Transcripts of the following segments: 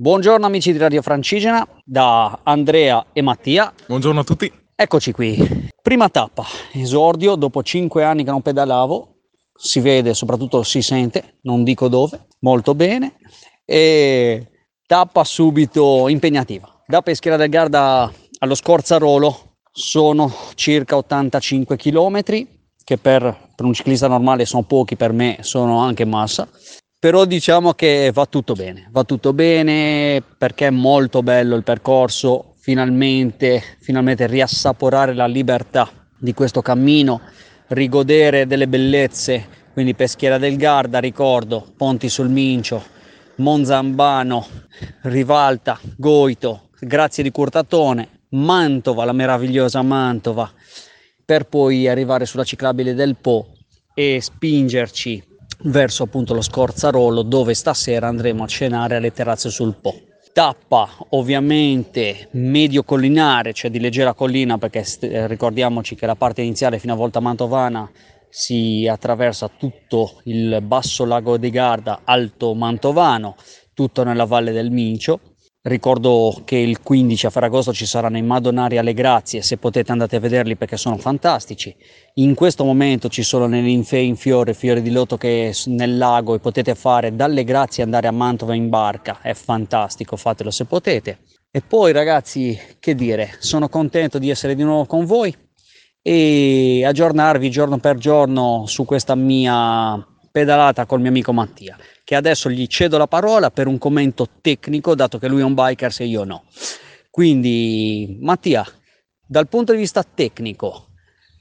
Buongiorno amici di Radio Francigena da Andrea e Mattia. Buongiorno a tutti. Eccoci qui. Prima tappa, esordio dopo 5 anni che non pedalavo. Si vede, soprattutto si sente, non dico dove, molto bene. E tappa subito impegnativa. Da Peschiera del Garda allo Scorzarolo sono circa 85 km, che per, per un ciclista normale sono pochi, per me sono anche massa però diciamo che va tutto bene, va tutto bene perché è molto bello il percorso, finalmente, finalmente riassaporare la libertà di questo cammino, rigodere delle bellezze, quindi Peschiera del Garda, ricordo, Ponti sul Mincio, Monzambano, Rivalta, Goito, Grazie di Curtatone, Mantova, la meravigliosa Mantova, per poi arrivare sulla ciclabile del Po e spingerci verso appunto lo Scorzarolo dove stasera andremo a cenare alle terrazze sul Po. Tappa ovviamente medio collinare, cioè di leggera collina perché st- ricordiamoci che la parte iniziale fino a Volta Mantovana si attraversa tutto il basso lago di Garda, alto Mantovano, tutto nella valle del Mincio Ricordo che il 15 a Ferragosto ci saranno i Madonari alle Grazie, se potete andate a vederli perché sono fantastici. In questo momento ci sono nell'Infe in fiore, fiori di loto che nel lago e potete fare dalle Grazie andare a Mantova in barca, è fantastico, fatelo se potete. E poi ragazzi, che dire, sono contento di essere di nuovo con voi e aggiornarvi giorno per giorno su questa mia pedalata col mio amico Mattia, che adesso gli cedo la parola per un commento tecnico, dato che lui è un biker e io no. Quindi, Mattia, dal punto di vista tecnico,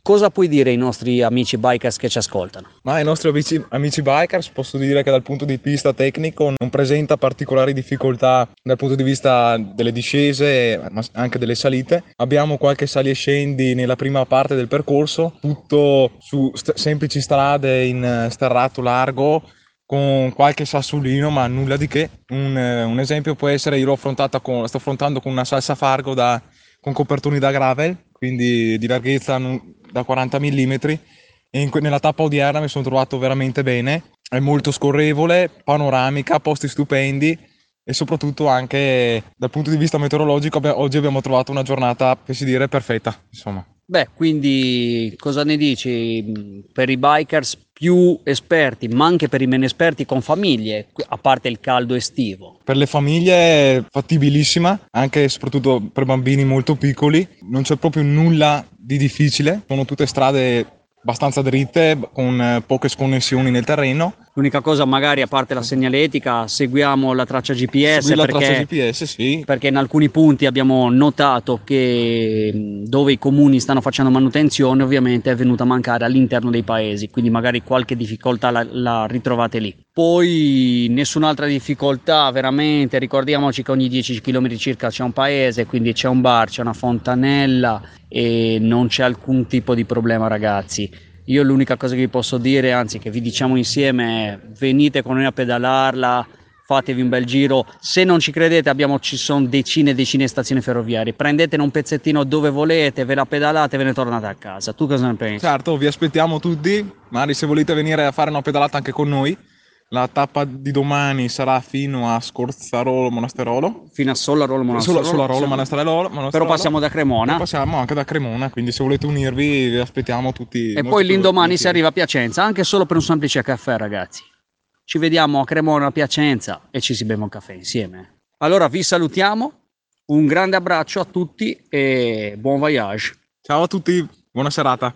cosa puoi dire ai nostri amici bikers che ci ascoltano? Ma ai nostri amici, amici, bikers posso dire che dal punto di vista tecnico non presenta particolari difficoltà dal punto di vista delle discese, ma anche delle salite. Abbiamo qualche sali e scendi nella prima parte del percorso, tutto su st- semplici strade in sterrato largo con qualche sassolino, ma nulla di che. Un, un esempio può essere, io l'ho affrontata con, sto affrontando con una salsa Fargo da, con copertoni da gravel, quindi di larghezza da 40 mm. E in, nella tappa odierna mi sono trovato veramente bene. È molto scorrevole, panoramica, posti stupendi e soprattutto anche dal punto di vista meteorologico oggi abbiamo trovato una giornata, per si dire, perfetta, insomma. Beh, quindi cosa ne dici per i bikers più esperti, ma anche per i meno esperti con famiglie, a parte il caldo estivo? Per le famiglie è fattibilissima, anche e soprattutto per bambini molto piccoli, non c'è proprio nulla di difficile, sono tutte strade abbastanza dritte con eh, poche sconnessioni nel terreno. L'unica cosa magari a parte la segnaletica seguiamo la traccia GPS, Segui perché, traccia GPS sì. perché in alcuni punti abbiamo notato che dove i comuni stanno facendo manutenzione ovviamente è venuta a mancare all'interno dei paesi, quindi magari qualche difficoltà la, la ritrovate lì. Poi nessun'altra difficoltà veramente, ricordiamoci che ogni 10 km circa c'è un paese, quindi c'è un bar, c'è una fontanella e non c'è alcun tipo di problema ragazzi. Io l'unica cosa che vi posso dire, anzi che vi diciamo insieme, è venite con noi a pedalarla, fatevi un bel giro. Se non ci credete, abbiamo, ci sono decine e decine di stazioni ferroviarie. Prendetene un pezzettino dove volete, ve la pedalate e ve ne tornate a casa. Tu cosa ne pensi? Certo, vi aspettiamo tutti. Magari se volete venire a fare una pedalata anche con noi, la tappa di domani sarà fino a Scorzarolo Monasterolo. Fino a Solarolo Monasterolo. Solo, Solarolo Monasterolo, Monasterolo. Però passiamo da Cremona. Però passiamo anche da Cremona, quindi se volete unirvi vi aspettiamo tutti. E poi l'indomani si arriva a Piacenza, anche solo per un semplice caffè ragazzi. Ci vediamo a Cremona, a Piacenza e ci si beve un caffè insieme. Allora vi salutiamo, un grande abbraccio a tutti e buon voyage. Ciao a tutti, buona serata.